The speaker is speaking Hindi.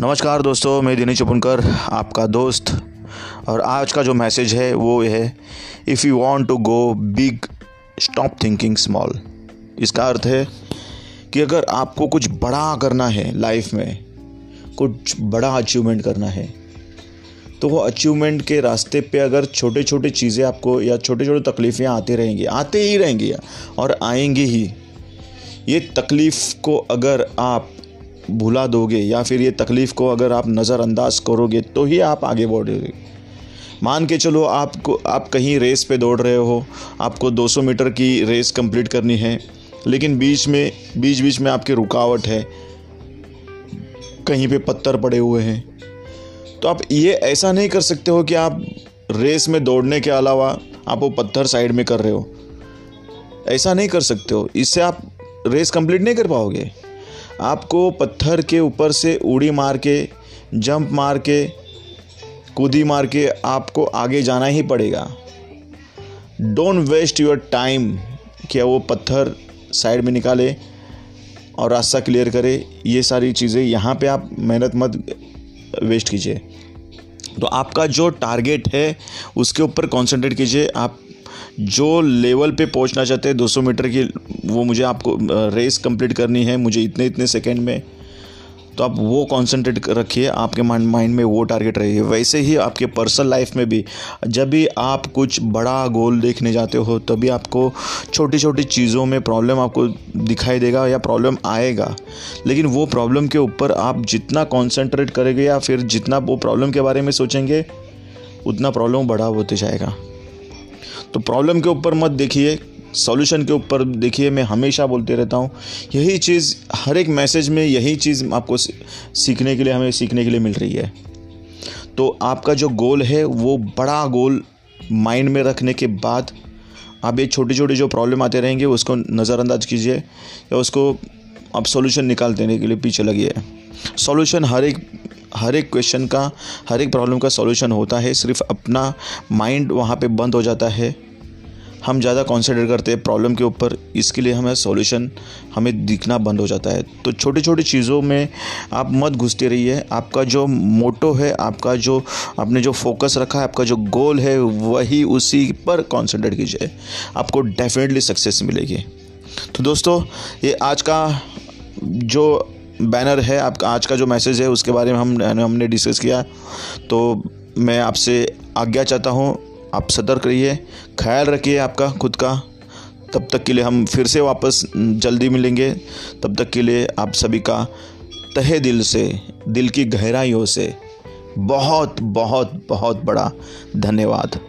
नमस्कार दोस्तों, मैं दिनेश चुपनकर आपका दोस्त। और आज का जो मैसेज है, वो है if you want to go big stop thinking small इसका अर्थ है कि अगर आपको कुछ बड़ा करना है लाइफ में, कुछ बड़ा अचीवमेंट करना है तो वो अचीवमेंट के रास्ते पे अगर छोटे छोटे चीज़ें आपको या छोटे छोटे तकलीफ़ें आते रहेंगी, आते ही रहेंगी, और आएँगी ही, ये तकलीफ़ को अगर आप भुला दोगे या फिर ये तकलीफ़ को अगर आप नज़रअंदाज करोगे तो ही आप आगे बढ़ोगे। मान के चलो आपको, आप कहीं रेस पे दौड़ रहे हो, आपको 200 मीटर की रेस कंप्लीट करनी है, लेकिन बीच में, बीच बीच में आपकी रुकावट है, कहीं पे पत्थर पड़े हुए हैं तो आप ये ऐसा नहीं कर सकते हो कि आप रेस में दौड़ने के अलावा आप वो पत्थर साइड में कर रहे हो। ऐसा नहीं कर सकते हो। इससे आप रेस कंप्लीट नहीं कर पाओगे। आपको पत्थर के ऊपर से उड़ी मार के, जंप मार के, कूदी मार के आपको आगे जाना ही पड़ेगा। डोंट वेस्ट योर टाइम क्या वो पत्थर साइड में निकाले और रास्ता क्लियर करे। ये सारी चीज़ें यहाँ पे आप मेहनत मत वेस्ट कीजिए। तो आपका जो टारगेट है, उसके ऊपर कंसंट्रेट कीजिए। आप जो लेवल पे पहुँचना चाहते हैं 200 मीटर की, वो मुझे आपको रेस कंप्लीट करनी है, मुझे इतने इतने सेकंड में। तो आप वो कॉन्सेंट्रेट रखिए, आपके माइंड माइंड में वो टारगेट रहिए। वैसे ही आपके पर्सनल लाइफ में भी, जब भी आप कुछ बड़ा गोल देखने जाते हो, तभी आपको छोटी छोटी चीज़ों में प्रॉब्लम आपको दिखाई देगा या प्रॉब्लम आएगा। लेकिन वो प्रॉब्लम के ऊपर आप जितना कॉन्सेंट्रेट करेंगे या फिर जितना वो प्रॉब्लम के बारे में सोचेंगे, उतना प्रॉब्लम बड़ा होते जाएगा। तो प्रॉब्लम के ऊपर मत देखिए सॉल्यूशन के ऊपर देखिए, मैं हमेशा बोलते रहता हूँ, यही चीज़, हर एक मैसेज में यही चीज़ आपको सीखने के लिए, हमें सीखने के लिए मिल रही है। तो आपका जो गोल है, वो बड़ा गोल माइंड में रखने के बाद, आप ये छोटे छोटे जो प्रॉब्लम आते रहेंगे, उसको नज़रअंदाज कीजिए या उसको आप सॉल्यूशन निकाल देने के लिए पीछे लगिए। सॉल्यूशन हर एक हर एक क्वेश्चन का, हर एक प्रॉब्लम का सॉल्यूशन होता है। सिर्फ़ अपना माइंड वहाँ पे बंद हो जाता है। हम ज़्यादा कॉन्सेंट्रेट करते हैं प्रॉब्लम के ऊपर। इसके लिए हमें सॉल्यूशन हमें दिखना बंद हो जाता है। तो छोटी छोटी चीज़ों में आप मत घुसते रहिए। आपका जो मोटो है, आपका जो, आपने जो फोकस रखा है, आपका जो गोल है, वही उसी पर कॉन्सेंट्रेट कीजिए। आपको डेफिनेटली सक्सेस मिलेगी। तो दोस्तों, ये आज का जो बैनर है, आपका आज का जो मैसेज है, उसके बारे में हम, हमने डिस्कस किया। तो मैं आपसे आज्ञा चाहता हूँ, आप सतर्क रहिए, ख्याल रखिए आपका, खुद का। तब तक के लिए हम फिर से वापस जल्दी मिलेंगे। तब तक के लिए आप सभी का तहे दिल से, दिल की गहराइयों से बहुत बहुत बहुत बड़ा धन्यवाद।